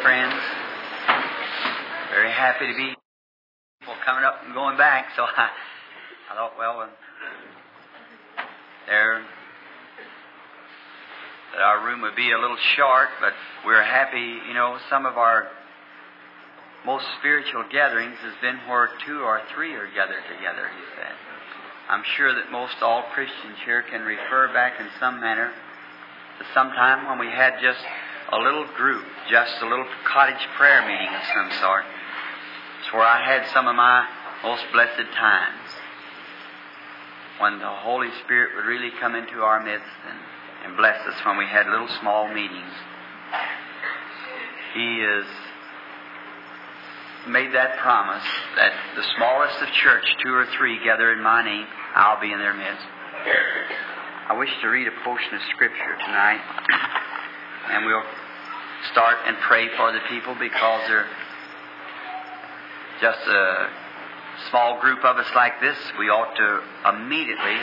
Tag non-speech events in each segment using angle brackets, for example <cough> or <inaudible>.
friends. Very happy to be people coming up and going back. So <laughs> I, I thought, well, there, that our room would be a little short, but we're happy. You know, some of our most spiritual gatherings has been where two or three are gathered together. He said. I'm sure that most all Christians here can refer back in some manner to some time when we had just a little group, just a little cottage prayer meeting of some sort. It's where I had some of my most blessed times when the Holy Spirit would really come into our midst and, and bless us when we had little small meetings. He has made that promise that the smallest of church, two or three, gather in my name, I'll be in their midst. I wish to read a portion of Scripture tonight, <clears throat> and we'll start and pray for the people because they're just a small group of us like this. We ought to immediately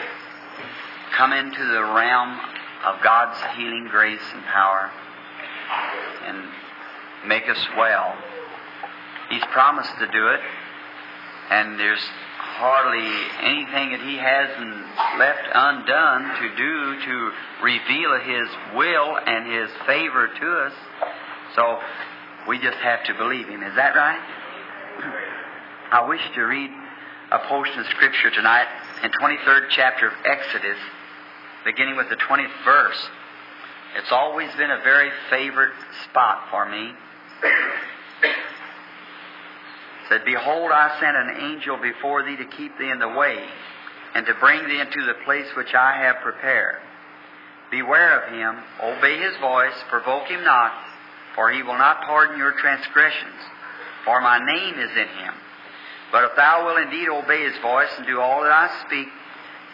come into the realm of God's healing grace and power and make us well. He's promised to do it, and there's hardly anything that He hasn't left undone to do to reveal His will and His favor to us. So we just have to believe Him. Is that right? <clears throat> I wish to read a portion of Scripture tonight in 23rd chapter of Exodus, beginning with the 20th verse. It's always been a very favorite spot for me said, Behold, I send an angel before thee to keep thee in the way, and to bring thee into the place which I have prepared. Beware of him, obey his voice, provoke him not, for he will not pardon your transgressions, for my name is in him. But if thou wilt indeed obey his voice and do all that I speak,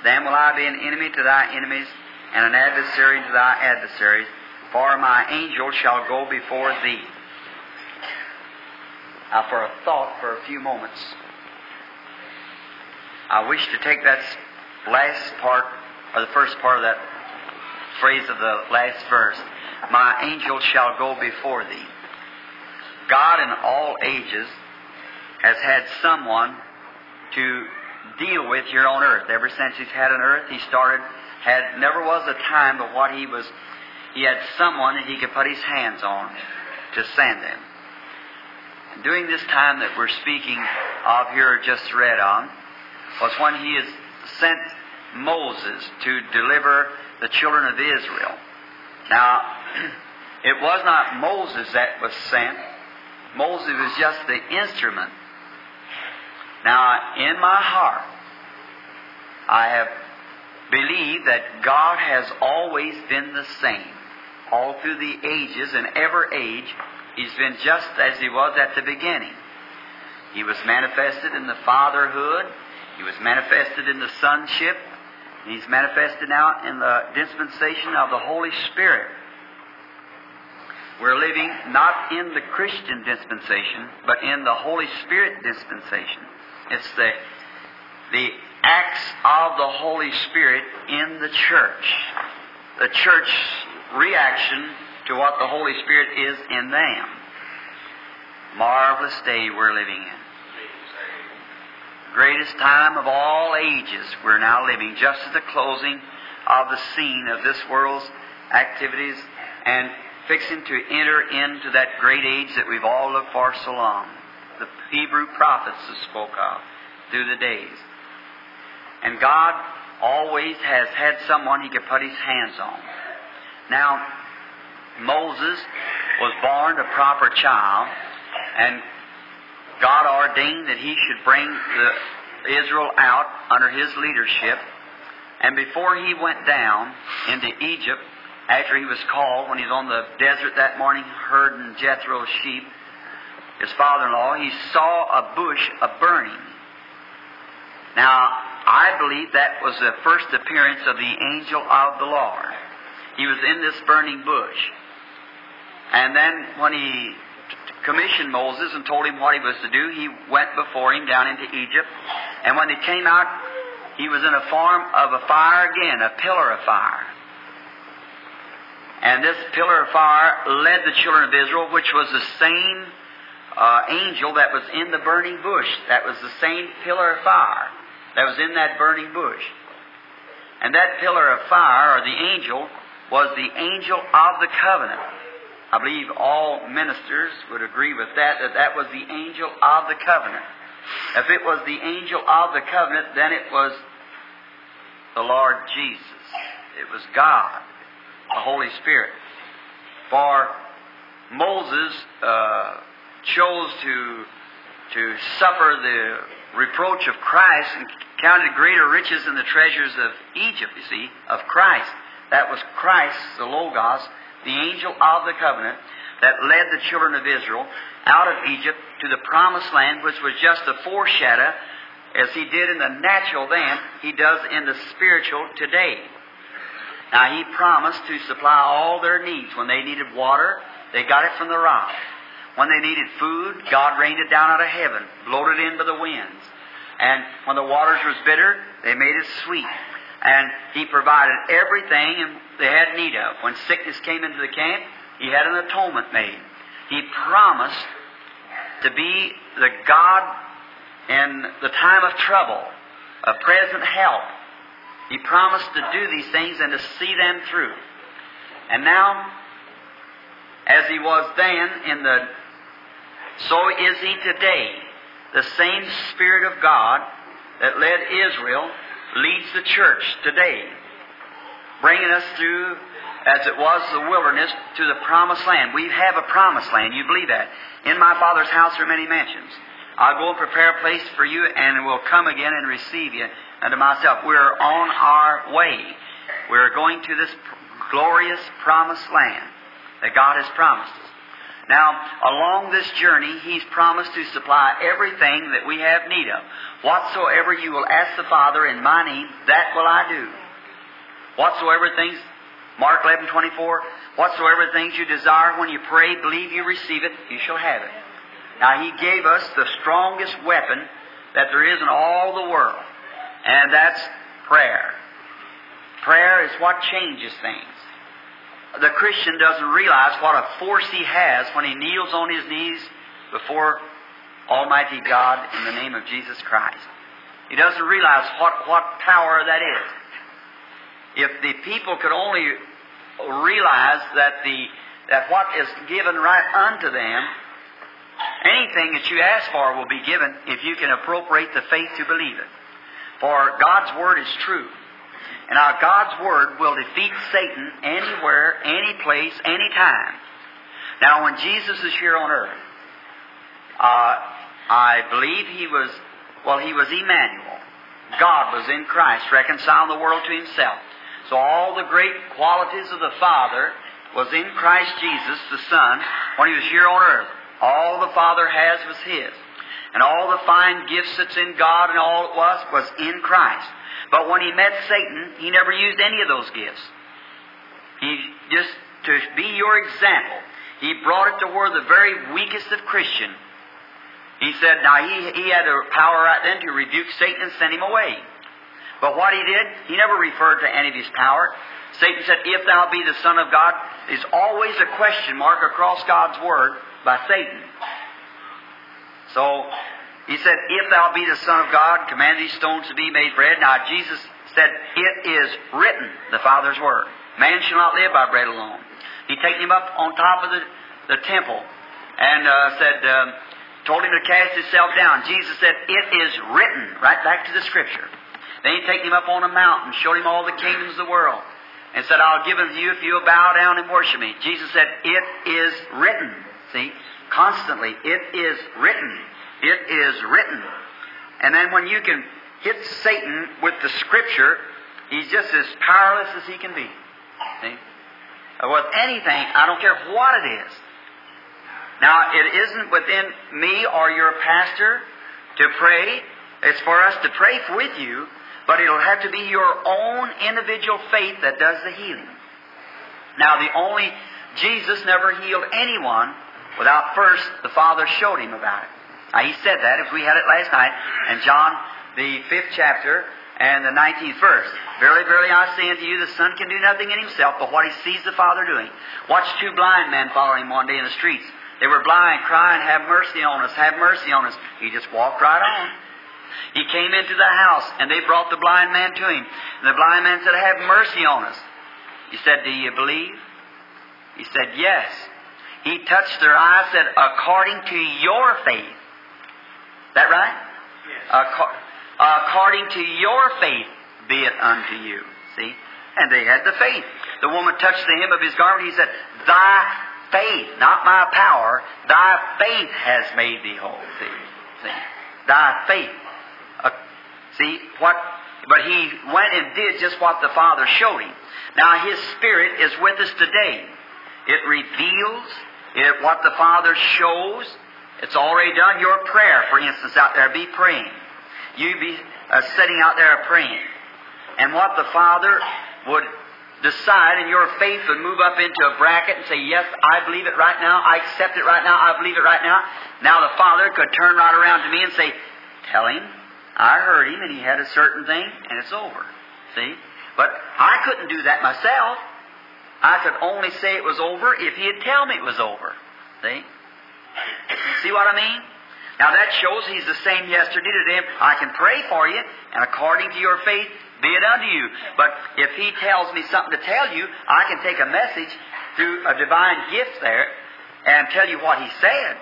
then will I be an enemy to thy enemies, and an adversary to thy adversaries, for my angel shall go before thee. Now, for a thought for a few moments, I wish to take that last part, or the first part of that phrase of the last verse My angel shall go before thee. God in all ages has had someone to deal with here on earth. Ever since he's had an earth, he started, had, never was a time but what he was, he had someone that he could put his hands on to send him during this time that we're speaking of here, just read on, was when he has sent Moses to deliver the children of Israel. Now, <clears throat> it was not Moses that was sent. Moses was just the instrument. Now, in my heart, I have believed that God has always been the same, all through the ages and ever age. He's been just as he was at the beginning. He was manifested in the fatherhood. He was manifested in the sonship. He's manifested now in the dispensation of the Holy Spirit. We're living not in the Christian dispensation, but in the Holy Spirit dispensation. It's the, the acts of the Holy Spirit in the church. The church reaction to what the Holy Spirit is in them. Marvelous day we're living in. Greatest time of all ages we're now living, just at the closing of the scene of this world's activities and fixing to enter into that great age that we've all looked for so long. The Hebrew prophets have spoke of through the days. And God always has had someone he could put his hands on. Now, Moses was born a proper child, and God ordained that he should bring Israel out under his leadership. And before he went down into Egypt, after he was called, when he was on the desert that morning herding Jethro's sheep, his father-in-law, he saw a bush a burning. Now, I believe that was the first appearance of the angel of the Lord. He was in this burning bush. And then when he commissioned Moses and told him what he was to do, he went before him down into Egypt. And when he came out, he was in a form of a fire again, a pillar of fire. And this pillar of fire led the children of Israel, which was the same uh, angel that was in the burning bush. That was the same pillar of fire that was in that burning bush. And that pillar of fire, or the angel, was the angel of the covenant. I believe all ministers would agree with that, that that was the angel of the covenant. If it was the angel of the covenant, then it was the Lord Jesus. It was God, the Holy Spirit. For Moses uh, chose to, to suffer the reproach of Christ and counted greater riches than the treasures of Egypt, you see, of Christ. That was Christ, the Logos, the angel of the covenant that led the children of Israel out of Egypt to the promised land, which was just a foreshadow, as he did in the natural then, he does in the spiritual today. Now, he promised to supply all their needs. When they needed water, they got it from the rock. When they needed food, God rained it down out of heaven, blowed it in by the winds. And when the waters was bitter, they made it sweet. And He provided everything they had need of. When sickness came into the camp, He had an atonement made. He promised to be the God in the time of trouble, a present help. He promised to do these things and to see them through. And now, as He was then in the, so is He today. The same Spirit of God that led Israel leads the church today, bringing us through, as it was the wilderness, to the promised land. We have a promised land. You believe that? In my Father's house are many mansions. I'll go and prepare a place for you, and will come again and receive you unto myself. We're on our way. We're going to this glorious promised land that God has promised us. Now, along this journey, He's promised to supply everything that we have need of. Whatsoever you will ask the Father in my name, that will I do. Whatsoever things, Mark 11, 24, whatsoever things you desire when you pray, believe you receive it, you shall have it. Now, He gave us the strongest weapon that there is in all the world, and that's prayer. Prayer is what changes things the Christian doesn't realize what a force he has when he kneels on his knees before Almighty God in the name of Jesus Christ. He doesn't realize what, what power that is. If the people could only realize that the that what is given right unto them, anything that you ask for will be given if you can appropriate the faith to believe it. For God's word is true. And our God's Word will defeat Satan anywhere, any place, any time. Now, when Jesus is here on earth, uh, I believe he was, well, he was Emmanuel. God was in Christ, reconciling the world to himself. So all the great qualities of the Father was in Christ Jesus, the Son, when he was here on earth. All the Father has was his. And all the fine gifts that's in God and all it was was in Christ. But when he met Satan, he never used any of those gifts. He just, to be your example, he brought it to where the very weakest of Christians, he said, now he, he had the power right then to rebuke Satan and send him away. But what he did, he never referred to any of his power. Satan said, if thou be the Son of God, is always a question mark across God's Word by Satan. So he said, If thou be the Son of God, command these stones to be made bread. Now, Jesus said, It is written, the Father's word. Man shall not live by bread alone. He taken him up on top of the, the temple and uh, said, um, told him to cast himself down. Jesus said, It is written, right back to the Scripture. Then he taken him up on a mountain, showed him all the kingdoms of the world, and said, I'll give them to you if you'll bow down and worship me. Jesus said, It is written. See? Constantly, it is written. It is written. And then when you can hit Satan with the Scripture, he's just as powerless as he can be. See? With anything, I don't care what it is. Now, it isn't within me or your pastor to pray. It's for us to pray with you, but it'll have to be your own individual faith that does the healing. Now, the only, Jesus never healed anyone without first the Father showed him about it. Now, he said that, if we had it last night, in John, the fifth chapter, and the 19th verse. Verily, verily, I say unto you, the Son can do nothing in himself but what he sees the Father doing. Watch two blind men following him one day in the streets. They were blind, crying, Have mercy on us, have mercy on us. He just walked right on. He came into the house, and they brought the blind man to him. And the blind man said, Have mercy on us. He said, Do you believe? He said, Yes. He touched their eyes, said, According to your faith. That right? Yes. according to your faith be it unto you. See? And they had the faith. The woman touched the hem of his garment. He said, Thy faith, not my power, thy faith has made thee whole. See? See? Thy faith. Uh, see what? But he went and did just what the Father showed him. Now his Spirit is with us today. It reveals it, what the Father shows. It's already done. Your prayer, for instance, out there, be praying. You be uh, sitting out there praying. And what the Father would decide, and your faith would move up into a bracket and say, Yes, I believe it right now. I accept it right now. I believe it right now. Now the Father could turn right around to me and say, Tell him, I heard him, and he had a certain thing, and it's over. See? But I couldn't do that myself. I could only say it was over if he'd tell me it was over. See? See what I mean? Now that shows he's the same yesterday, today. I can pray for you, and according to your faith, be it unto you. But if he tells me something to tell you, I can take a message through a divine gift there and tell you what he said.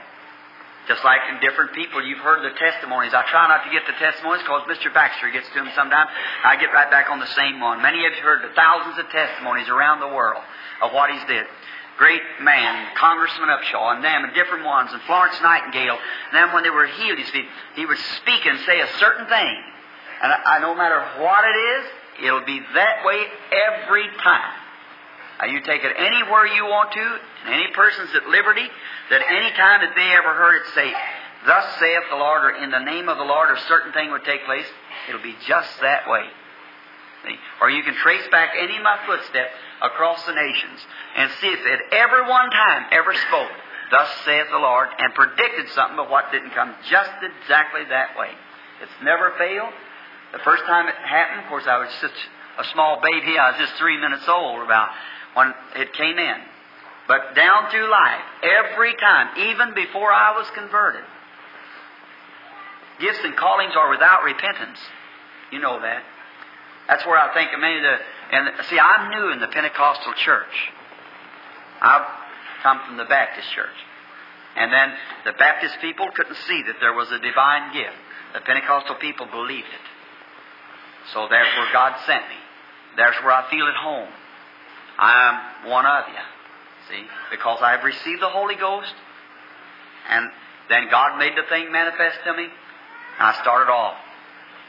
Just like in different people, you've heard the testimonies. I try not to get the testimonies because Mr. Baxter gets to them sometimes. I get right back on the same one. Many of you heard the thousands of testimonies around the world of what he's did. Great man, Congressman Upshaw, and them, and different ones, and Florence Nightingale. And then when they were healed, he would speak and say a certain thing. And I, no matter what it is, it'll be that way every time. Now, you take it anywhere you want to, and any person's at liberty, that any time that they ever heard it say, Thus saith the Lord, or in the name of the Lord, a certain thing would take place, it'll be just that way. See? Or you can trace back any of my footsteps across the nations and see if it ever one time ever spoke, Thus saith the Lord, and predicted something, but what didn't come just exactly that way. It's never failed. The first time it happened, of course, I was such a small baby. I was just three minutes old about when it came in. But down through life, every time, even before I was converted, gifts and callings are without repentance. You know that. That's where I think many of the and see, I'm new in the Pentecostal church. I've come from the Baptist church. And then the Baptist people couldn't see that there was a divine gift. The Pentecostal people believed it. So therefore, God sent me. There's where I feel at home. I'm one of you. See? Because I've received the Holy Ghost, and then God made the thing manifest to me. I started off.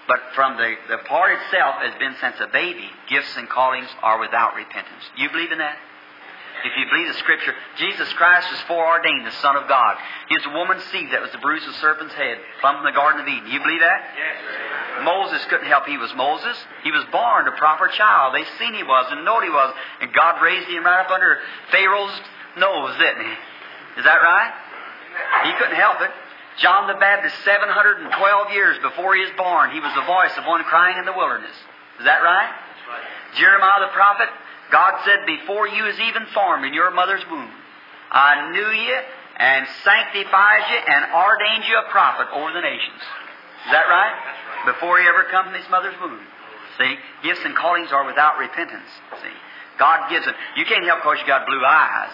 But from the, the part itself has been since a baby, gifts and callings are without repentance. You believe in that? If you believe the Scripture, Jesus Christ was foreordained the Son of God. The woman's seed that was the bruise of the serpent's head, plumb from the Garden of Eden. You believe that? Yes. Moses couldn't help. He was Moses. He was born a proper child. They seen he was and knowed he was. And God raised him right up under Pharaoh's nose, didn't he? Is that right? He couldn't help it. John the Baptist, 712 years before he was born, he was the voice of one crying in the wilderness. Is that right? Right. Jeremiah the prophet, God said, Before you was even formed in your mother's womb, I knew you and sanctified you and ordained you a prophet over the nations. Is that right? Right. Before he ever come from his mother's womb. See? Gifts and callings are without repentance. See? God gives them. You can't help because you got blue eyes.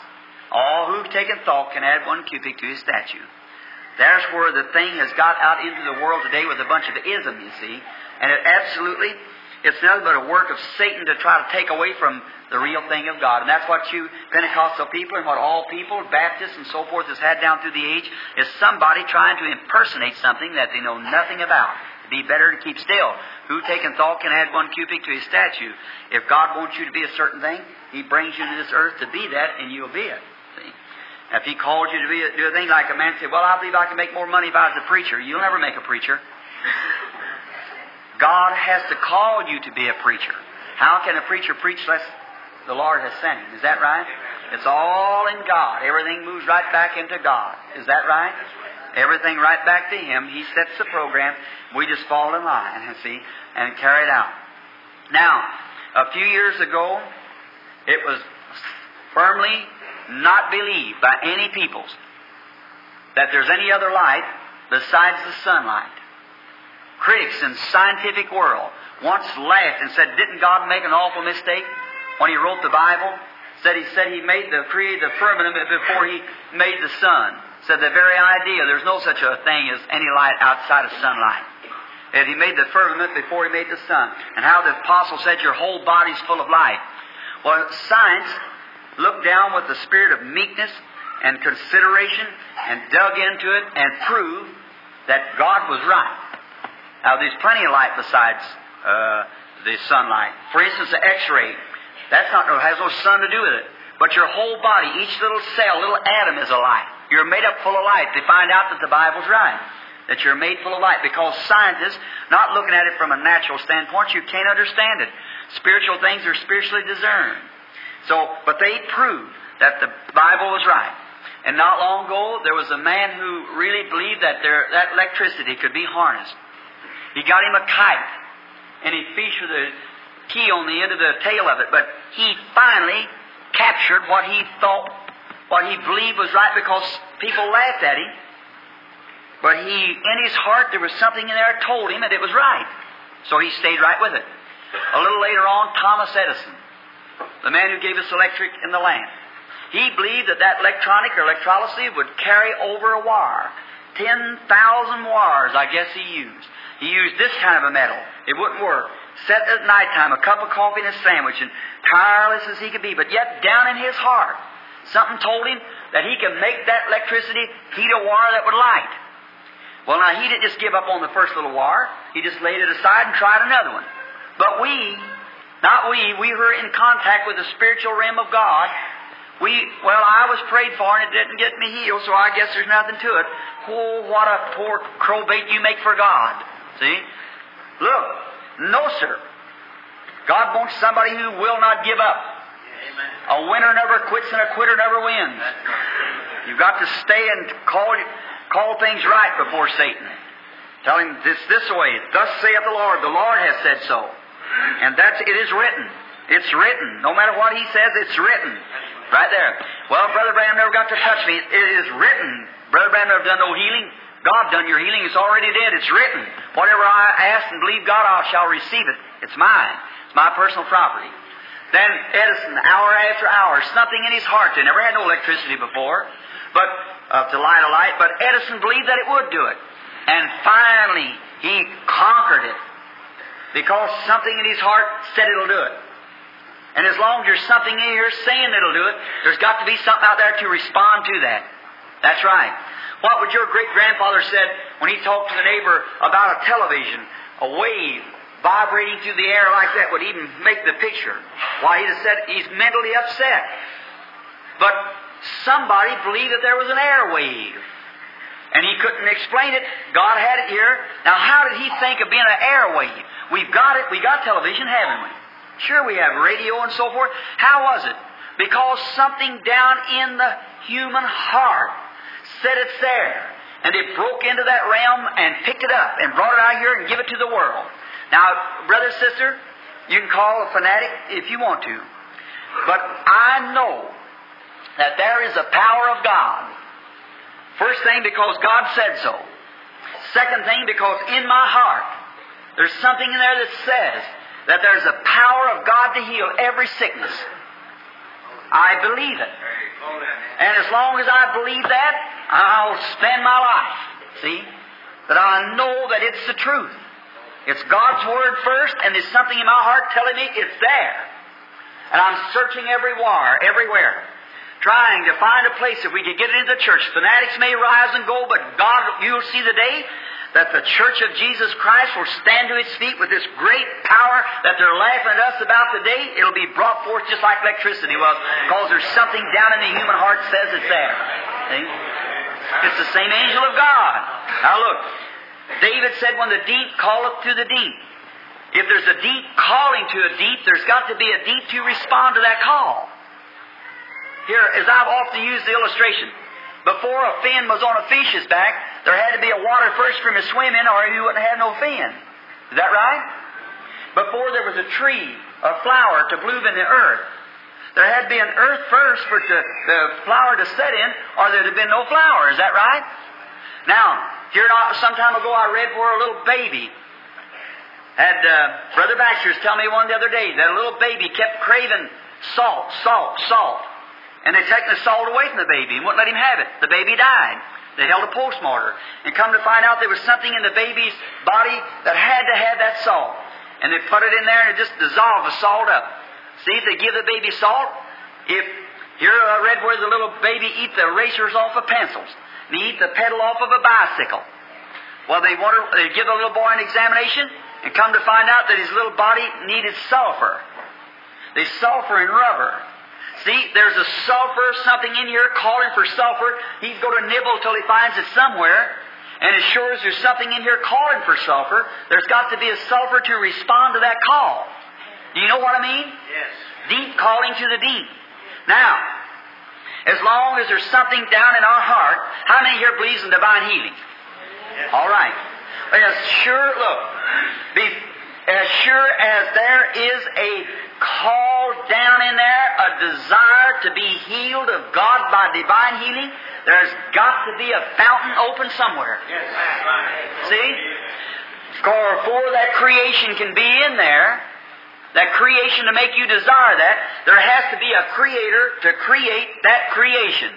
All who've taken thought can add one cubit to his statue. There's where the thing has got out into the world today with a bunch of ism, you see. And it absolutely it's nothing but a work of Satan to try to take away from the real thing of God. And that's what you Pentecostal people and what all people, Baptists and so forth, has had down through the age, is somebody trying to impersonate something that they know nothing about. It'd be better to keep still. Who taking thought can add one cubit to his statue. If God wants you to be a certain thing, He brings you to this earth to be that, and you'll be it. If He calls you to be do a thing like a man say, "Well, I believe I can make more money if I was a preacher," you'll never make a preacher. God has to call you to be a preacher. How can a preacher preach unless the Lord has sent him? Is that right? It's all in God. Everything moves right back into God. Is that right? everything right back to Him. He sets the program. We just fall in line, <laughs> see, and carry it out. Now, a few years ago, it was firmly not believed by any peoples that there's any other light besides the sunlight. Critics in scientific world once laughed and said, Didn't God make an awful mistake when He wrote the Bible? Said He said He made the created the firmament before He made the sun. Said the very idea there's no such a thing as any light outside of sunlight. And He made the firmament before He made the sun. And how the apostle said your whole body's full of light. Well, science looked down with the spirit of meekness and consideration and dug into it and proved that God was right. Now, there's plenty of light besides uh, the sunlight. For instance, the X-ray. That's not has no sun to do with it. But your whole body, each little cell, little atom is a light. You're made up full of light. They find out that the Bible's right. That you're made full of light. Because scientists, not looking at it from a natural standpoint, you can't understand it. Spiritual things are spiritually discerned. So, but they proved that the Bible was right. And not long ago, there was a man who really believed that there, that electricity could be harnessed. He got him a kite, and he with a key on the end of the tail of it. But he finally captured what he thought, what he believed was right because people laughed at him. But he, in his heart, there was something in there that told him that it was right. So he stayed right with it. A little later on, Thomas Edison, the man who gave us electric in the lamp, he believed that that electronic or electrolysis would carry over a wire. 10,000 wires, I guess he used. He used this kind of a metal. It wouldn't work. Set at night time, a cup of coffee and a sandwich, and tireless as he could be, but yet down in his heart, something told him that he could make that electricity heat a wire that would light. Well, now he didn't just give up on the first little wire. He just laid it aside and tried another one. But we, not we, we were in contact with the spiritual realm of God. We, well, I was prayed for and it didn't get me healed, so I guess there's nothing to it. Oh, what a poor crowbait you make for God. See? Look, no, sir. God wants somebody who will not give up. Amen. A winner never quits and a quitter never wins. You've got to stay and call, call things right before Satan. Tell him this this way. Thus saith the Lord. The Lord has said so. And that's it is written. It's written. No matter what he says, it's written. Right there. Well, Brother Branham never got to touch me. It is written. Brother Branham never done no healing. God done your healing. It's already dead. It's written. Whatever I ask and believe God, I shall receive it. It's mine. It's my personal property. Then Edison, hour after hour, something in his heart. They never had no electricity before, but uh, to light a light. But Edison believed that it would do it, and finally he conquered it because something in his heart said it'll do it. And as long as there's something in here saying it'll do it, there's got to be something out there to respond to that. That's right. What would your great grandfather said when he talked to the neighbor about a television, a wave vibrating through the air like that would even make the picture? Why, he'd have said he's mentally upset. But somebody believed that there was an air wave. And he couldn't explain it. God had it here. Now, how did he think of being an air wave? We've got it. We got television, haven't we? Sure, we have radio and so forth. How was it? Because something down in the human heart said it's there. And it broke into that realm and picked it up and brought it out here and give it to the world. Now, brother, sister, you can call a fanatic if you want to. But I know that there is a power of God. First thing, because God said so. Second thing, because in my heart, there's something in there that says that there's a power of God to heal every sickness. I believe it. And as long as I believe that, I'll spend my life. See? That I know that it's the truth. It's God's Word first, and there's something in my heart telling me it's there. And I'm searching every wire, everywhere, trying to find a place if we could get it into the church. Fanatics may rise and go, but God, you'll see the day that the church of Jesus Christ will stand to its feet with this great power that they're laughing at us about today. It'll be brought forth just like electricity was, because there's something down in the human heart says it's there. See? It's the same angel of God. Now look, David said, when the deep calleth to the deep. If there's a deep calling to a deep, there's got to be a deep to respond to that call. Here, as I've often used the illustration, before a fin was on a fish's back, there had to be a water first for him to swim in, or he wouldn't have no fin. Is that right? Before there was a tree, a flower to bloom in the earth. There had to be an earth first for the, flower to set in, or there'd have been no flower. Is that right? Now, here not some time ago, I read where a little baby had uh, Brother Baxter's tell me one the other day that a little baby kept craving salt, salt, salt, and they taken the salt away from the baby and wouldn't let him have it. The baby died. They held a postmortem and come to find out there was something in the baby's body that had to have that salt. And they put it in there and it just dissolved the salt up. See, if they give the baby salt, if here uh, I read where the little baby eat the erasers off of pencils, and he eat the pedal off of a bicycle. Well, they want to, they give the little boy an examination and come to find out that his little body needed sulfur. They sulfur in rubber. See, there's a sulfur, something in here calling for sulfur. He's going to nibble till he finds it somewhere. And as sure as there's something in here calling for sulfur, there's got to be a sulfur to respond to that call. Do you know what I mean? Yes. Deep calling to the deep. Now, as long as there's something down in our heart, how many here believes in divine healing? Yes. All right. As sure, look, as sure as there is a call down in there, a desire to be healed of God by divine healing, there's got to be a fountain open somewhere. Yes. Right. See? For before that creation can be in there, that creation to make you desire that, there has to be a creator to create that creation.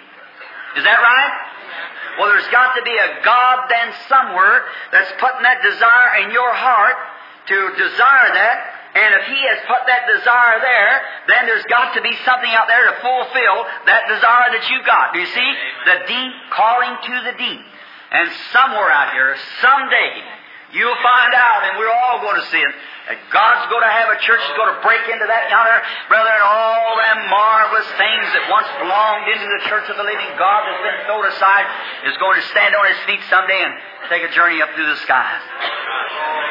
Is that right? Well, there's got to be a God then somewhere that's putting that desire in your heart to desire that. And if He has put that desire there, then there's got to be something out there to fulfill that desire that you've got. Do you see? The deep calling to the deep. And somewhere out here, someday, you'll find out, and we're all going to see it, God's going to have a church that's going to break into that yonder, brother, and all them marvelous things that once belonged into the church of the living God that's been thrown aside is going to stand on his feet someday and take a journey up through the skies.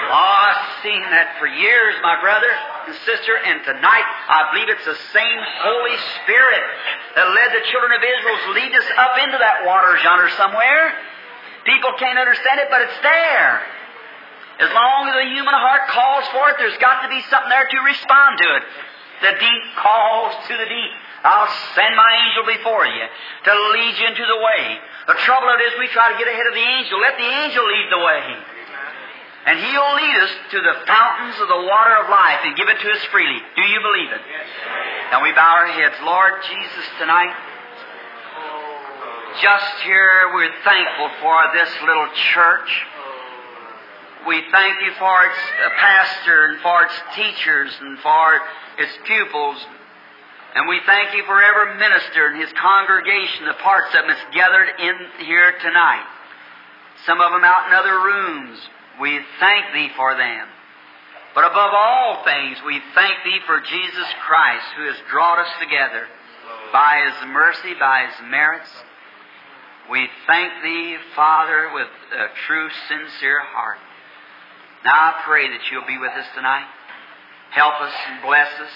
Oh, I've seen that for years, my brother and sister, and tonight I believe it's the same Holy Spirit that led the children of Israel to lead us up into that water yonder somewhere. People can't understand it, but it's there. As long as the human heart calls for it, there's got to be something there to respond to it. The deep calls to the deep. I'll send my angel before you to lead you into the way. The trouble of it is we try to get ahead of the angel. Let the angel lead the way. And he'll lead us to the fountains of the water of life and give it to us freely. Do you believe it? Yes. Now we bow our heads. Lord Jesus, tonight, just here we're thankful for this little church. We thank you for its uh, pastor and for its teachers and for its pupils. And we thank you for every minister and his congregation, the parts of them that's gathered in here tonight. Some of them out in other rooms. We thank thee for them. But above all things, we thank thee for Jesus Christ who has drawn us together by his mercy, by his merits. We thank thee, Father, with a true, sincere heart. Now I pray that you'll be with us tonight. Help us and bless us.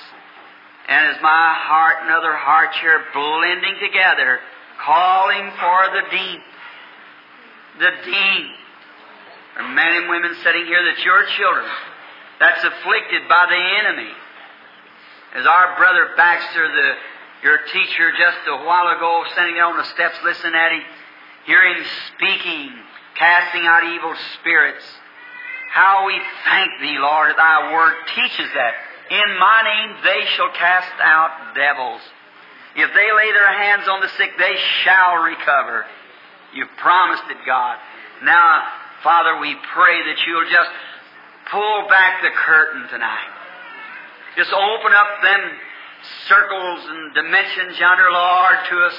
And as my heart and other hearts here blending together, calling for the deep, the deep. There are men and women sitting here that's your children, that's afflicted by the enemy. As our brother Baxter, the, your teacher, just a while ago, standing there on the steps listening at him, hearing speaking, casting out evil spirits. How we thank thee, Lord, thy word teaches that. In my name they shall cast out devils. If they lay their hands on the sick, they shall recover. You've promised it, God. Now, Father, we pray that you'll just pull back the curtain tonight. Just open up them circles and dimensions yonder, Lord, to us,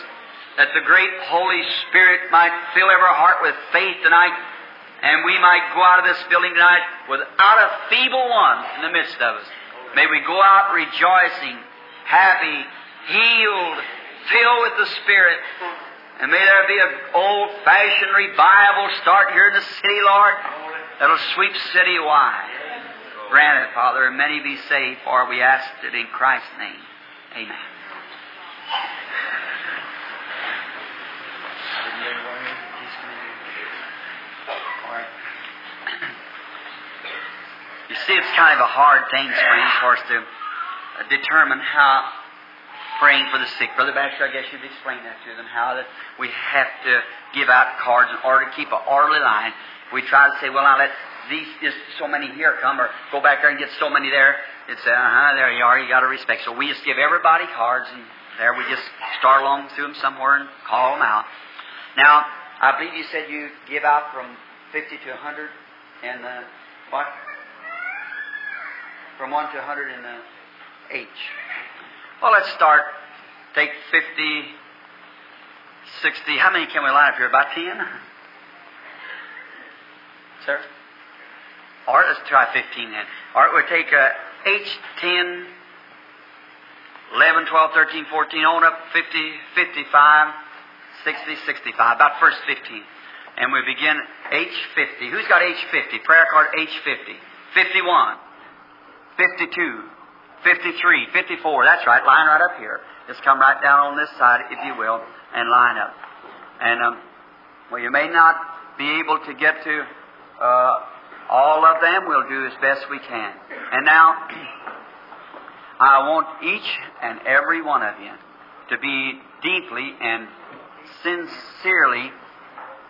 that the great Holy Spirit might fill every heart with faith tonight, and we might go out of this building tonight without a feeble one in the midst of us. May we go out rejoicing, happy, healed, filled with the Spirit, and may there be an old-fashioned revival start here in the city, Lord, that'll sweep city-wide. Grant it, Father, and many be saved, for we ask it in Christ's name. Amen. See, it's kind of a hard thing, friends, for us to uh, determine how praying for the sick. Brother Baxter, I guess you'd explain that to them, how that we have to give out cards in order to keep an orderly line. We try to say, well, now let these just so many here come, or go back there and get so many there. It's uh huh, there you are. You got to respect. So we just give everybody cards, and there we just start along through them somewhere and call them out. Now, I believe you said you give out from 50 to 100, and uh, what? From 1 to 100 in the H. Well, let's start. Take 50, 60. How many can we line up here? About 10? Sir? All right, let's try 15 then. All right, we'll take uh, H, 10, 11, 12, 13, 14, on up 50, 55, 60, 65, about first 15. And we begin H50. Who's got H50? Prayer card H50. 51, 52, 53, 54. That's right. Line right up here. Just come right down on this side, if you will, and line up. And, um, well, you may not be able to get to uh, all of them. We'll do as best we can. And now, <clears throat> I want each and every one of you to be deeply and sincerely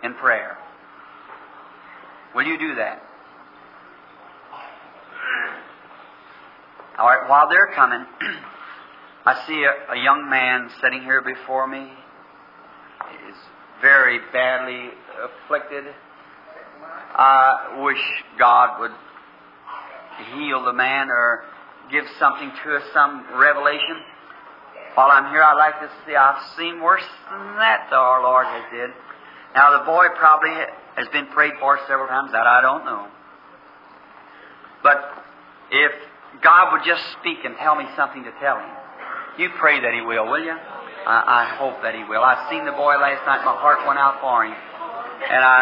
in prayer. Will you do that? All right, while they're coming, <clears throat> I see a, a young man sitting here before me. He's very badly afflicted. I wish God would heal the man or give something to us, some revelation. While I'm here, I'd like to see, I've seen worse than that, though our Lord has did. Now, the boy probably has been prayed for several times, that I don't know. But if God would just speak and tell me something to tell him, you pray that He will, will you? I, I hope that He will. I seen the boy last night, my heart went out for him. And I,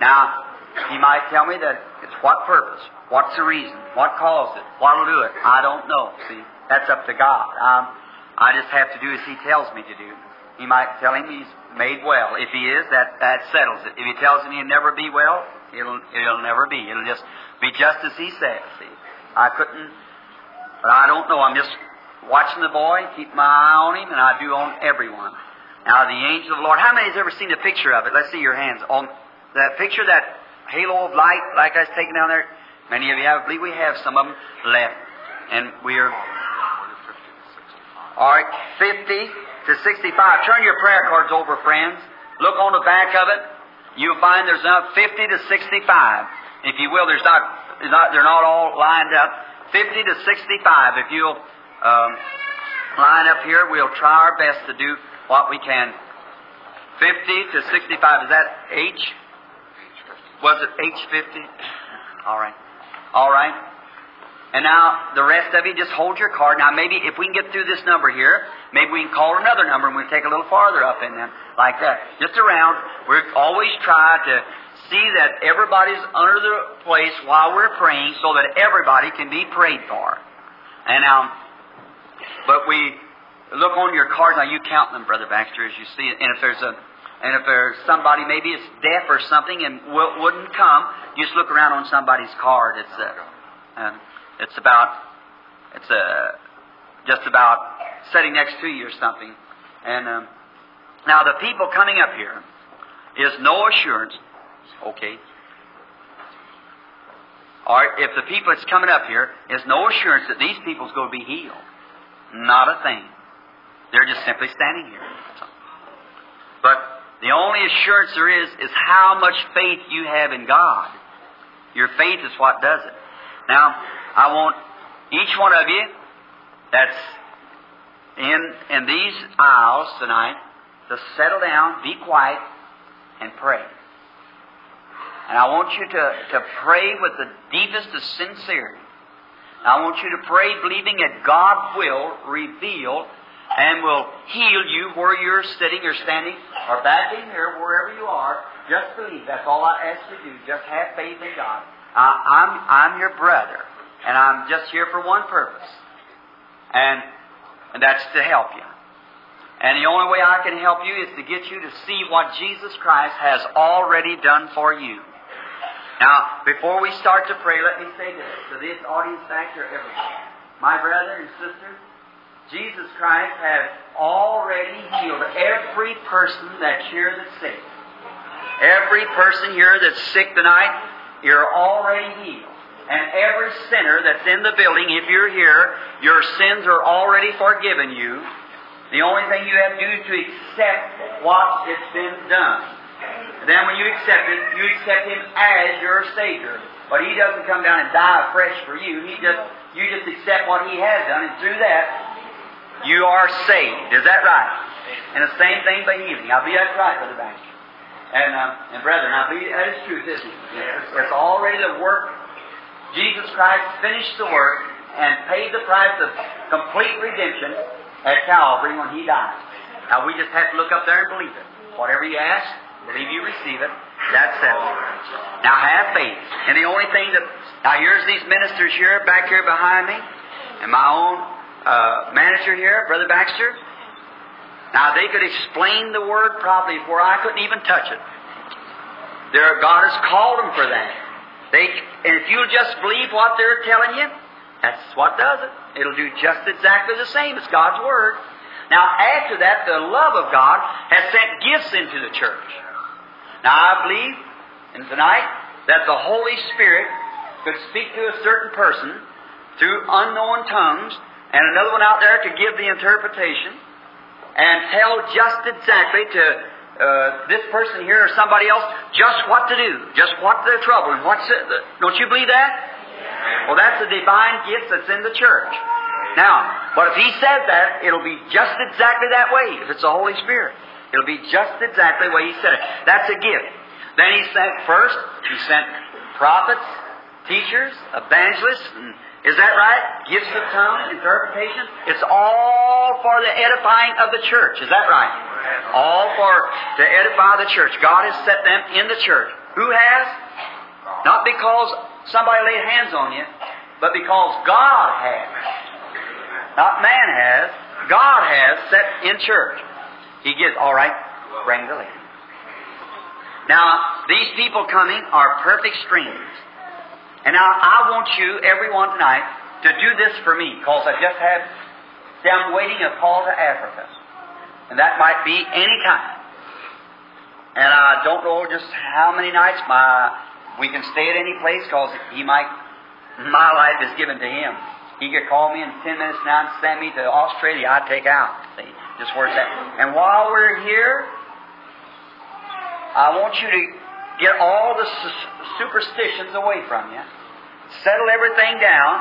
now, he might tell me that it's what purpose, what's the reason, what caused it, what'll do it. I don't know. See, that's up to God. Um, I just have to do as He tells me to do. He might tell him he's made well. If he is, that that settles it. If he tells him he'll never be well, it'll it'll never be. It'll just be just as he says. See, I couldn't, but I don't know. I'm just watching the boy, keep my eye on him, and I do on everyone. Now, the angel of the Lord. How many has ever seen a picture of it? Let's see your hands on that picture. That halo of light, like I was taking down there. Many of you have. I believe we have some of them left, and we're all right. Fifty to 65. Turn your prayer cards over, friends. Look on the back of it. You'll find there's now 50 to 65. If you will, there's not, not they're not all lined up. 50 to 65. If you'll um, line up here, we'll try our best to do what we can. 50 to 65. Is that H? Was it H50? All right. All right. And now the rest of you just hold your card. Now maybe if we can get through this number here, maybe we can call another number and we'll take a little farther up in them like that. Just around. We always try to see that everybody's under the place while we're praying so that everybody can be prayed for. And now, but we look on your cards. Now you count them, Brother Baxter, as you see it. And if there's a and if there's somebody maybe it's deaf or something and w- wouldn't come, you just look around on somebody's card. It's a, uh, it's about, it's a, just about sitting next to you or something. And um, now the people coming up here is no assurance. Okay. Or if the people that's coming up here is no assurance that these people's going to be healed. Not a thing. They're just simply standing here. But the only assurance there is is how much faith you have in God. Your faith is what does it. Now, I want each one of you that's in in these aisles tonight to settle down, be quiet, and pray. And I want you to, to pray with the deepest of sincerity. I want you to pray believing that God will reveal and will heal you where you're sitting or standing or back in here, wherever you are. Just believe. That's all I ask you to do. Just have faith in God. I, I'm, I'm your brother, and I'm just here for one purpose, and, and that's to help you. And the only way I can help you is to get you to see what Jesus Christ has already done for you. Now, before we start to pray, let me say this to this audience back here, everyone. My brother and sister, Jesus Christ has already healed every person that's here that's sick. Every person here that's sick tonight, you're already healed. And every sinner that's in the building, if you're here, your sins are already forgiven you. The only thing you have to do is to accept what has been done. Then when you accept it, you accept Him as your Savior. But He doesn't come down and die afresh for you. He just, you just accept what He has done, and through that, you are saved. Is that right? And the same thing by healing. I believe that's right, Brother Banks. And, uh, and brethren, I believe that is truth, isn't it? It's, it's already the work. Jesus Christ finished the work and paid the price of complete redemption at Calvary when He died. Now we just have to look up there and believe it. Whatever you ask, believe you receive it. That's settled. Now have faith. And the only thing that now here's these ministers here back here behind me, and my own uh, manager here, Brother Baxter. Now they could explain the word properly before I couldn't even touch it. Their God has called them for that. They, and if you'll just believe what they're telling you, that's what does it. It'll do just exactly the same as God's Word. Now, after that, the love of God has sent gifts into the church. Now, I believe, and tonight, that the Holy Spirit could speak to a certain person through unknown tongues, and another one out there to give the interpretation, and tell just exactly to uh, this person here or somebody else just what to do, just what the trouble, and what's it. Don't you believe that? Well, that's a divine gift that's in the church. Now, but if he said that, it'll be just exactly that way, if it's the Holy Spirit. It'll be just exactly the way he said it. That's a gift. Then he sent first, he sent prophets, teachers, evangelists, and is that right? Gifts of tongues, interpretation. It's all for the edifying of the church. Is that right? All for to edify the church. God has set them in the church. Who has? Not because somebody laid hands on you, but because God has. Not man has. God has set in church. He gives, all right, bring the lady. Now, these people coming are perfect strangers. And now I want you, everyone tonight, to do this for me, because I just had, I'm waiting a call to Africa. And that might be any time. And I don't know just how many nights my we can stay at any place, because he might, my life is given to him. He could call me in ten minutes now and send me to Australia. I'd take out. See, just where it's at. And while we're here, I want you to get all the su- superstitions away from you. Settle everything down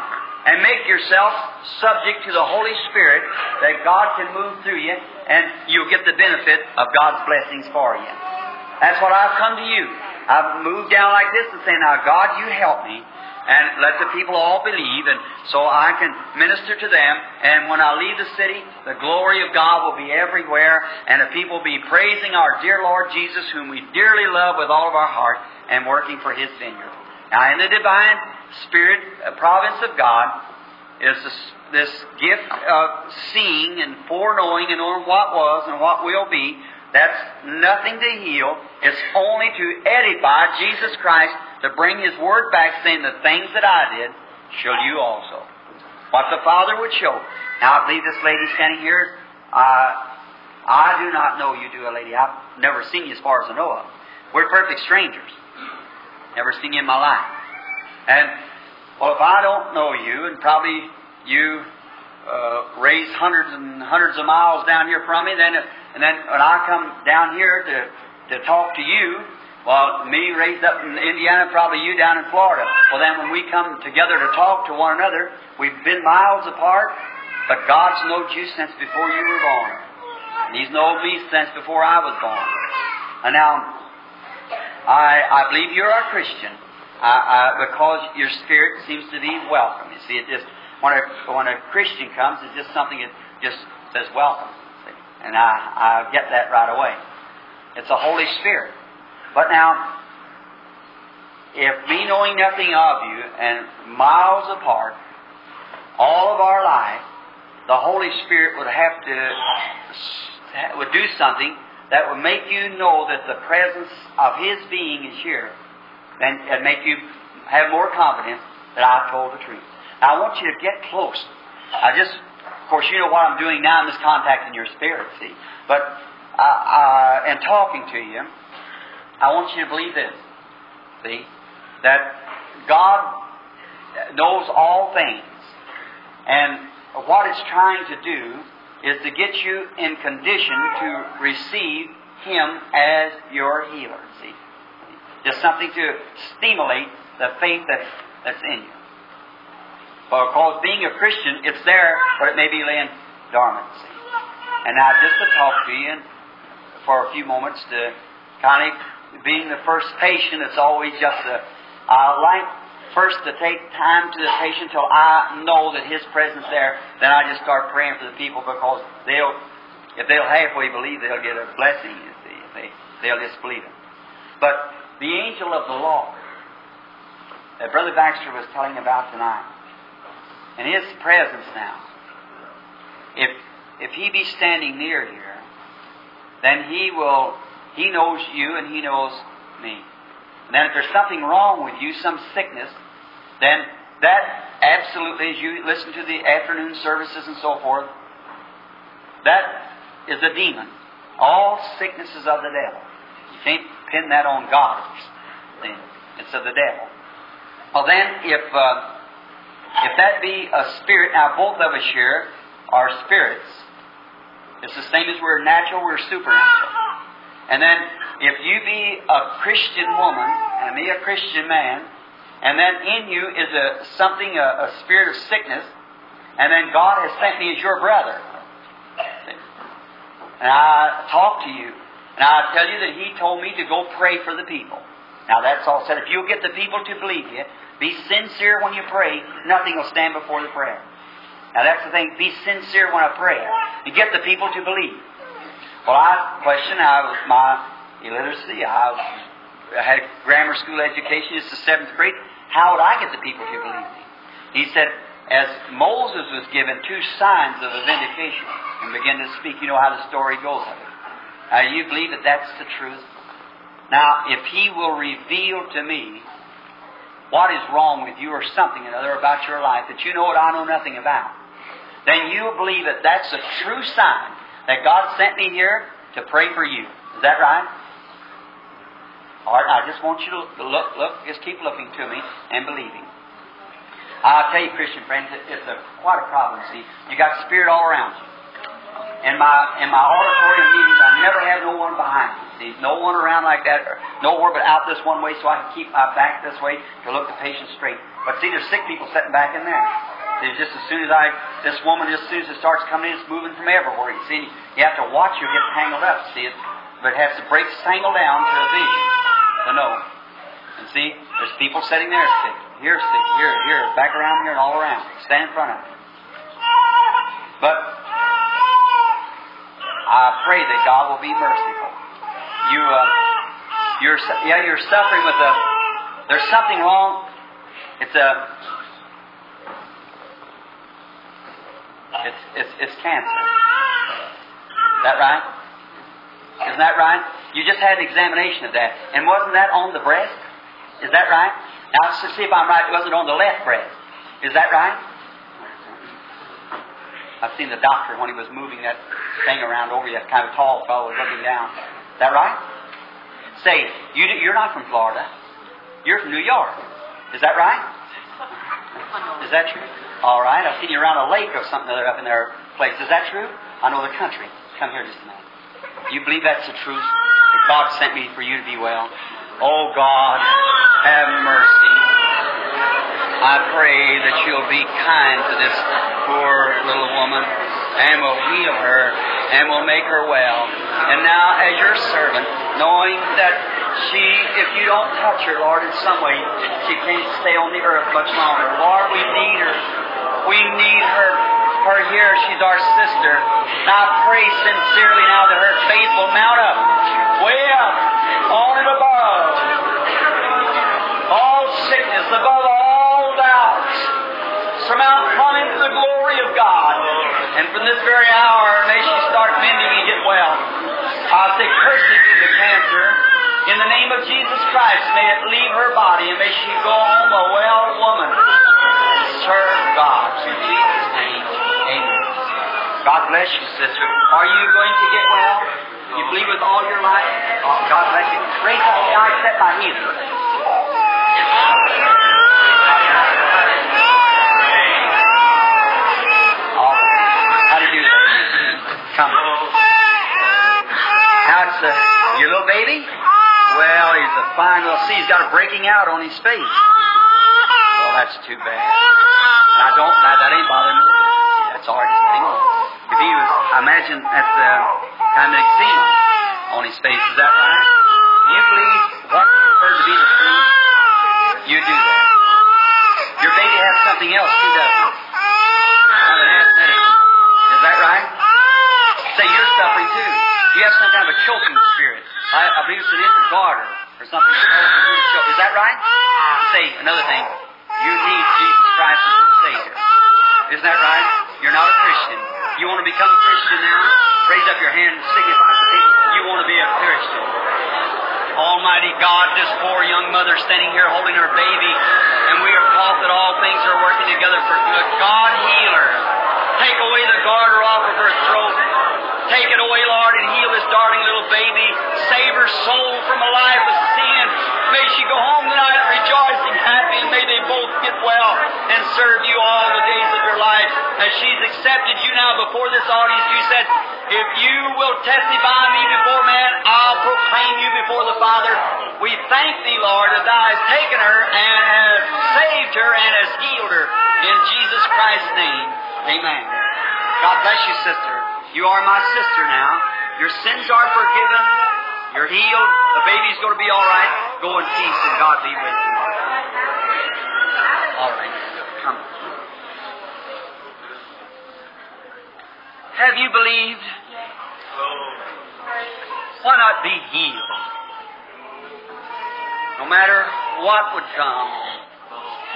and make yourself subject to the Holy Spirit that God can move through you and you'll get the benefit of God's blessings for you. That's what I've come to you. I've moved down like this and say, now God, you help me and let the people all believe, and so I can minister to them. And when I leave the city, the glory of God will be everywhere, and the people will be praising our dear Lord Jesus, whom we dearly love with all of our heart, and working for His vineyard. Now, in the divine spirit uh, province of God is this, this gift of seeing and foreknowing and knowing what was and what will be. That's nothing to heal. It's only to edify Jesus Christ to bring His Word back, saying, The things that I did, shall you also. What the Father would show. Now, I believe this lady standing here, uh, I do not know you, do a lady. I've never seen you as far as I know of. We're perfect strangers. Never seen you in my life. And, well, if I don't know you, and probably you uh, raised hundreds and hundreds of miles down here from me, then, and then when I come down here to, to talk to you, well, me raised up in Indiana, probably you down in Florida. Well, then when we come together to talk to one another, we've been miles apart, but God's known you since before you were born. And He's known me since before I was born. And now, I, I believe you're a Christian I, I, because your spirit seems to be welcome. You see, it just when a when a Christian comes, it's just something that just says welcome, see? and I I get that right away. It's the Holy Spirit. But now, if me knowing nothing of you and miles apart, all of our life, the Holy Spirit would have to would do something that would make you know that the presence of His being is here. and, it'd make you have more confidence that I've told the truth. Now, I want you to get close. I just, of course, you know what I'm doing now. I'm just contacting your spirit, see. But, uh, uh, and talking to you, I want you to believe this, see, that God knows all things. And what it's trying to do is to get you in condition to receive Him as your healer, see. Just something to stimulate the faith that's, that's in you. Because being a Christian, it's there, but it may be laying dormant. See? And now, just to talk to you for a few moments, to kind of being the first patient, it's always just a. I like first to take time to the patient till I know that his presence there. Then I just start praying for the people because they'll, if they'll halfway believe, they'll get a blessing. You see, they they'll just believe it. But the angel of the Lord that Brother Baxter was telling about tonight in His presence now. If if He be standing near here, then He will. He knows you and He knows me. And then if there's something wrong with you, some sickness, then that absolutely, as you listen to the afternoon services and so forth, that is a demon. All sicknesses of the devil. You can't pin that on God. It's of the devil. Well, then, if uh, if that be a spirit, now both of us here are spirits. It's the same as we're natural, we're supernatural. And then if you be a Christian woman and me a Christian man, and then in you is a something, a, a spirit of sickness, and then God has sent me as your brother. And I talk to you, and I tell you that He told me to go pray for the people. Now that's all said. If you'll get the people to believe you, be sincere when you pray, nothing will stand before the prayer. Now that's the thing, be sincere when I pray. And get the people to believe. Well, I question, I was my illiteracy, I, I had grammar school education, it's the seventh grade. How would I get the people to believe me? He said, as Moses was given two signs of a vindication and began to speak, you know how the story goes of it. Now, you believe that that's the truth? Now, if he will reveal to me what is wrong with you or something or other about your life that you know what I know nothing about, then you believe that that's a true sign that God sent me here to pray for you. Is that right? All right, I just want you to look, look, just keep looking to me and believing. I'll tell you, Christian friends, it's a, quite a problem. See, you got spirit all around you. In my in my auditorium meetings, I never have no one behind me. See, no one around like that, or nowhere but out this one way, so I can keep my back this way to look the patient straight. But see, there's sick people sitting back in there. See, just as soon as I, this woman, just as soon as it starts coming in, it's moving from everywhere. You see, you have to watch her get tangled up. See, it, but it has to break tangle down to a to know. And see, there's people sitting there sick, here sick, here, here, back around here, and all around. Stand in front of me. But I pray that God will be merciful. You, uh, you're, yeah, you're suffering with a. There's something wrong. It's a. It's it's it's cancer. Is that right? Isn't that right? You just had an examination of that, and wasn't that on the breast? Is that right? Now, let's see if I'm right. It wasn't on the left breast. Is that right? I've seen the doctor when he was moving that thing around over you, that kind of tall fellow was looking down. Is that right? Say, you, you're not from Florida. You're from New York. Is that right? Is that true? All right. I've seen you around a lake or something other up in their place. Is that true? I know the country. Come here just a minute. You believe that's the truth? That God sent me for you to be well? Oh God, have mercy. I pray that you'll be kind to this poor little woman and will heal her and will make her well. And now, as your servant, knowing that she, if you don't touch her, Lord, in some way, she can't stay on the earth much longer. Lord, we need her. We need her. Her here, she's our sister. I pray sincerely now that her faith will mount up, way up, on and above. All sickness, above all doubts. Surmount come into the glory of God. And from this very hour, may she start mending and get well. I say, cursed be the cancer. In the name of Jesus Christ, may it leave her body and may she go home a well woman. Serve God. In Jesus' name, amen. God bless you, sister. Are you going to get well? You believe with all your life? Oh, God bless you. Raise up the eye, set my. All right. How you do that? Come. How's uh, your little baby? Well, he's a fine little. See, he's got a breaking out on his face. Oh, that's too bad. And I don't. That, that ain't bothering me. That's all right. If he was, I imagine that's uh, kind of eczema on his face. Is that right? Do you believe what heard to be the truth? You do that. Your baby has something else too, doesn't it? Is that right? Say you're suffering too. You have some kind of a choking spirit. I, I believe it's an inner goiter or something. Is that right? Say another thing. You need Jesus Christ as your Savior. Isn't that right? You're not a Christian. You want to become a Christian now? Raise up your hand and signify to people you want to be a Christian. Almighty God, this poor young mother standing here holding her baby, and we are taught that all things are working together for good. God, heal her. Take away the goiter off of her throat. Take it away, Lord, and heal this darling little baby. Save her soul from a life of sin. May she go home tonight rejoicing, happy, and may they both get well and serve you all the days of your life. As she's accepted you now before this audience, you said, if you will testify me before man, I'll proclaim you before the Father. We thank thee, Lord, that thou hast taken her and has saved her and has healed her. In Jesus Christ's name, amen. God bless you, sister. You are my sister now. Your sins are forgiven. You're healed. The baby's going to be all right. Go in peace and God be with you. All right. Come. Have you believed? Why not be healed? No matter what would come,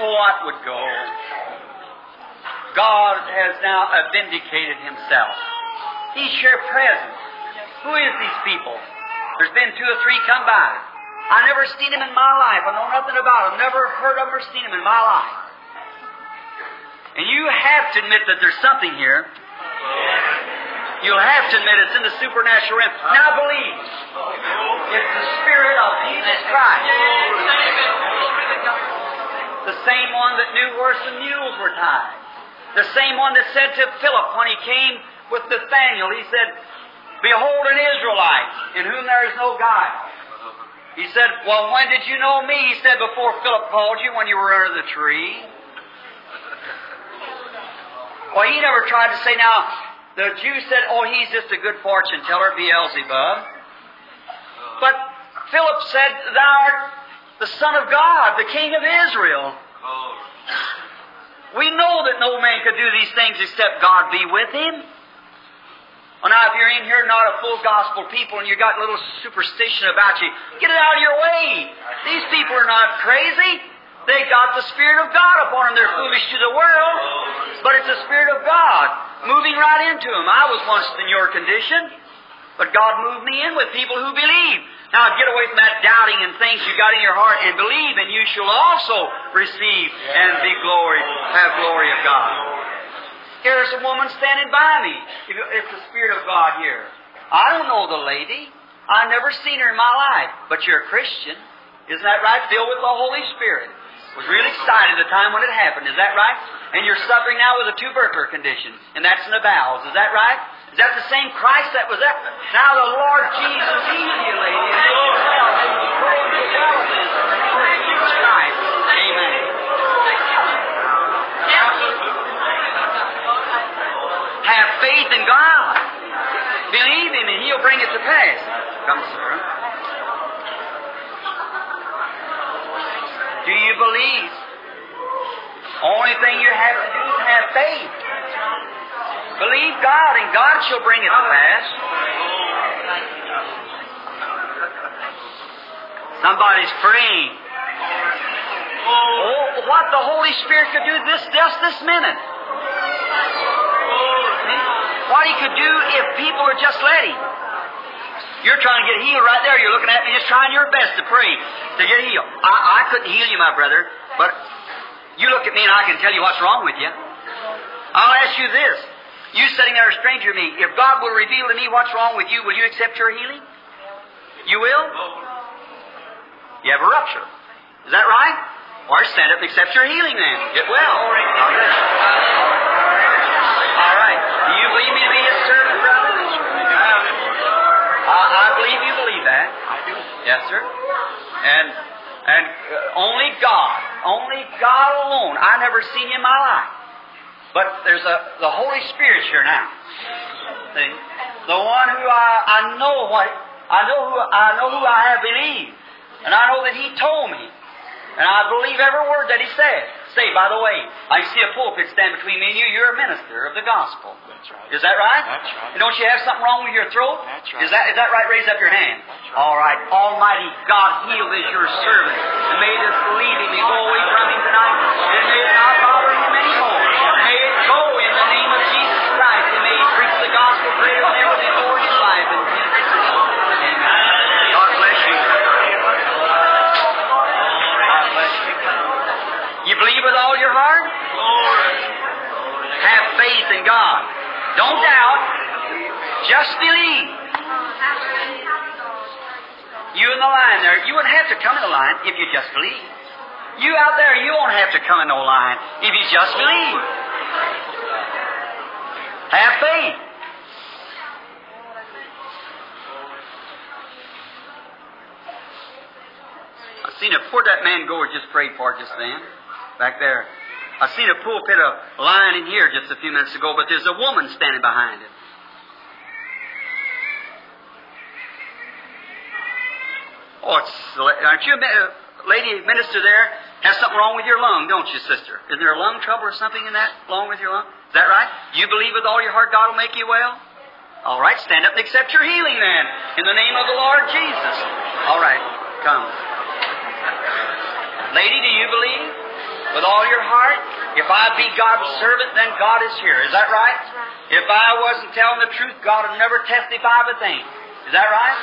what would go, God has now vindicated Himself. He's here present. Who is these people? There's been two or three come by. I never seen him in my life. I know nothing about him. Never heard of or seen him in my life. And you have to admit that there's something here. You'll have to admit it's in the supernatural realm. Now believe. It's the Spirit of Jesus Christ. The same one that knew where some mules were tied. The same one that said to Philip when he came with Nathaniel, he said, Behold an Israelite in whom there is no guile. He said, Well, when did you know me? He said, Before Philip called you when you were under the tree. Well, he never tried to say, Now, the Jew said, Oh, he's just a good fortune teller, Beelzebub. But Philip said, Thou art the Son of God, the King of Israel. We know that no man could do these things except God be with him. Well, now, if you're in here not a full gospel people and you got a little superstition about you, get it out of your way. These people are not crazy. They got the Spirit of God upon them. They're foolish to the world, but it's the Spirit of God moving right into them. I was once in your condition, but God moved me in with people who believe. Now get away from that doubting and things you got in your heart and believe, and you shall also receive and be glory, have glory of God. Here's a woman standing by me. It's the Spirit of God here. I don't know the lady. I've never seen her in my life, but you're a Christian. Isn't that right? Filled with the Holy Spirit. Was really excited the time when it happened. Is that right? And you're suffering now with a tubercular condition, and that's in the bowels. Is that right? Is that the same Christ that was there? Now the Lord Jesus healed you, lady. Christ. Have faith in God. Believe Him, and He'll bring it to pass. Come, sir. Do you believe? Only thing you have to do is have faith. Believe God, and God shall bring it to pass. Somebody's praying. Oh, what the Holy Spirit could do this just this minute. What He could do if people would just let Him. You're trying to get healed right there. You're looking at me just trying your best to pray to get healed. I, I couldn't heal you, my brother, but you look at me and I can tell you what's wrong with you. I'll ask you this. You sitting there a stranger to me, if God will reveal to me what's wrong with you, will you accept your healing? You will? You have a rupture. Is that right? Or stand up and accept your healing then. Get well. Do you believe me to be a servant, brother? I, I believe you believe that. I do. Yes, sir. And and uh, only God, only God alone. I never seen you in my life. But there's a the Holy Spirit here now. See? The one who I, I know what I know who I know who I have believed. And I know that He told me. And I believe every word that He said. Say, by the way, I see a pulpit stand between me and you. You're a minister of the gospel. That's right. Is that right? That's right. And don't you have something wrong with your throat? That's right. Is that, is that right? Raise up your hand. That's right. All right. Almighty God, heal this your servant. And may this leave him and go away from him tonight. And may it not bother him anymore. May it go in the name of Jesus Christ. And may he preach the gospel greater than ever before in his life. In Jesus' name. Amen. God bless you. God bless you. You believe with all your heart? Have faith in God. Don't doubt. Just believe. You in the line there, you wouldn't have to come in the line if you just believe. You out there, you won't have to come in no line if you just believe. Have faith. I seen a poor that man go just prayed for just then, back there. I seen a pulpit a line in here just a few minutes ago, but there's a woman standing behind it. Oh, it's aren't you a uh, lady minister there? Has something wrong with your lung, don't you, sister? Is there a lung trouble or something in that wrong with your lung? Is that right? You believe with all your heart God will make you well? All right, stand up and accept your healing then, in the name of the Lord Jesus. All right, come. Lady, do you believe? With all your heart? If I be God's servant, then God is here. Is that right? If I wasn't telling the truth, God would never testify of a thing. Is that right?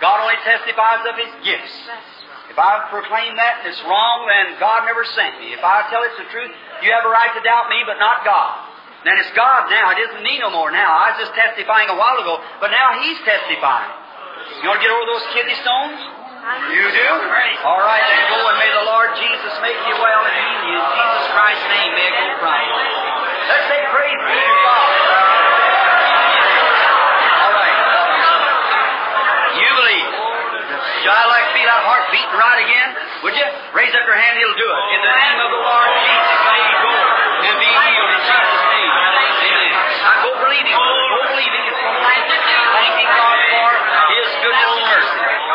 God only testifies of His gifts. If I proclaim that and it's wrong, then God never sent me. If I tell it's the truth, you have a right to doubt me, but not God. Then it's God now. It isn't me no more now. I was just testifying a while ago, but now He's testifying. You want to get over those kidney stones? You do? All right, then go and may the Lord Jesus make you well and heal you. In Jesus Christ's name, may it go from. Let's say praise be to God. All right. You believe. Should I like to feel that heart beating right again? Would you? Raise up your hand, he'll do it. In the name of the Lord Jesus, may you go and be healed in Jesus' name. Amen. Now go believing. Go believing. Thanking God for His goodness and mercy.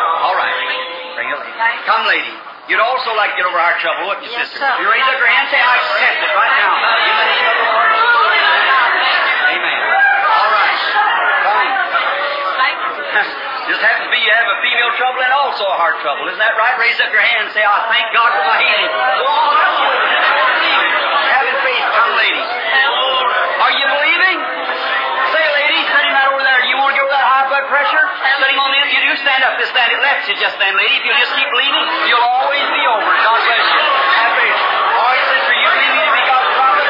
All right. Bring it, lady. Come, lady. You'd also like to get over our trouble, wouldn't you, Yes, sister? sir. You raise up your hand and say, I accept it right now. In the name of the Lord Amen. All right. Come. Just happens to be you have a female trouble and also a heart trouble. Isn't that right? Raise up your hand and say, I thank God for my healing. Go on. Having faith. Come, lady. Are you pressure? Sitting on the you do stand up. Just stand. It lets you just stand, lady. If you just keep believing, you'll always be over. God bless you. Have faith. Right, sister, you believe me to be God's prophet?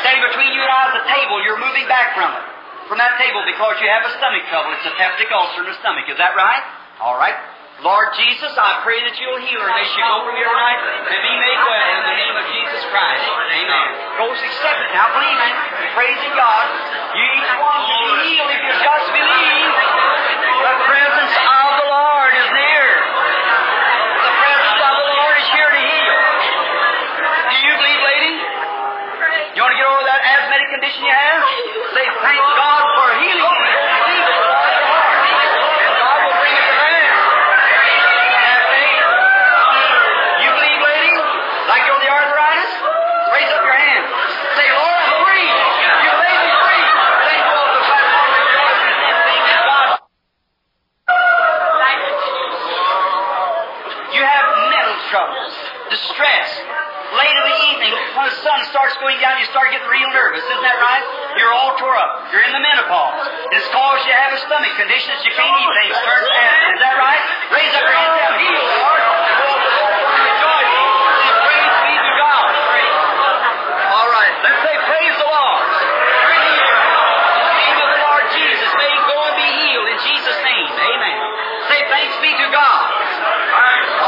Standing between you and I is a table. You're moving back from it. From that table because you have a stomach trouble. It's a peptic ulcer in the stomach. Is that right? All right. Lord Jesus, I pray that you'll heal her. May she go from here tonight and be made well in the name of Jesus Christ. Amen. Go accept it. Now believing, praising God. You each one to be healed if you just believe. The presence of the Lord is near. The presence of the Lord is here to heal. Do you believe, lady? You want to get over that asthmatic condition you have? Say, thank God for healing sun starts going down, you start getting real nervous. Isn't that right? You're all tore up. You're in the menopause. It's caused you to have a stomach condition that you can't eat things. Turn acid. Is that right? Raise up your hands now. Heal, Lord. Rejoice. And praise be to God. All right. Let's say praise the Lord. In the name of the Lord Jesus, may he go and be healed in Jesus' name. Amen. Say thanks be to God.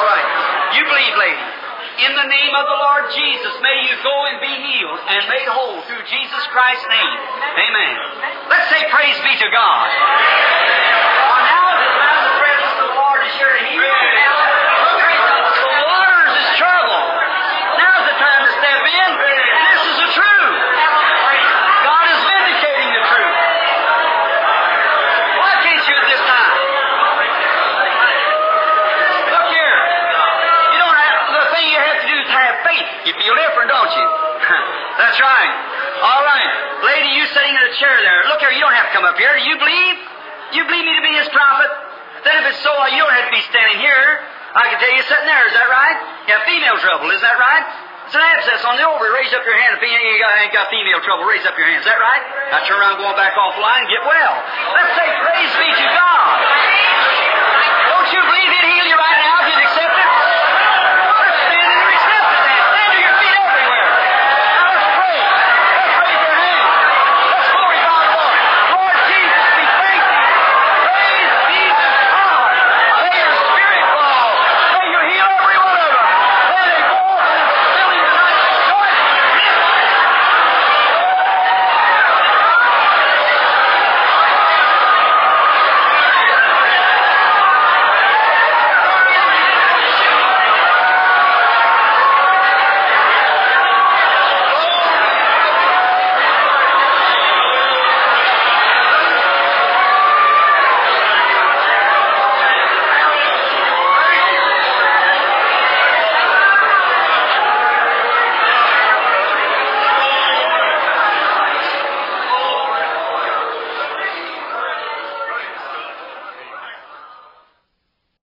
All right. You believe, lady. In the name of the Lord Jesus, may you go and be healed and made whole through Jesus Christ's name. Amen. Let's say praise be to God. Well, now is the presence of the Lord is here to heal waters is trouble. Now's the time to step in. This is the truth. God is vindicating the truth. Why can't you at this time? Look here. You don't have, the thing you have to do is have faith. You feel different, don't you? That's right. All right. Lady, you sitting in a chair there. Look here, you don't have to come up here. Do you believe? You believe me to be his prophet? Then if it's so, you don't have to be standing here. I can tell you sitting there. Is that right? You have female trouble. Is that right? It's an abscess on the ovary. Raise up your hand. If you ain't got, female trouble, raise up your hand. Is that right? Now turn around, going back off the line, get well. Let's say praise be to God. Don't you believe He'd heal you right now?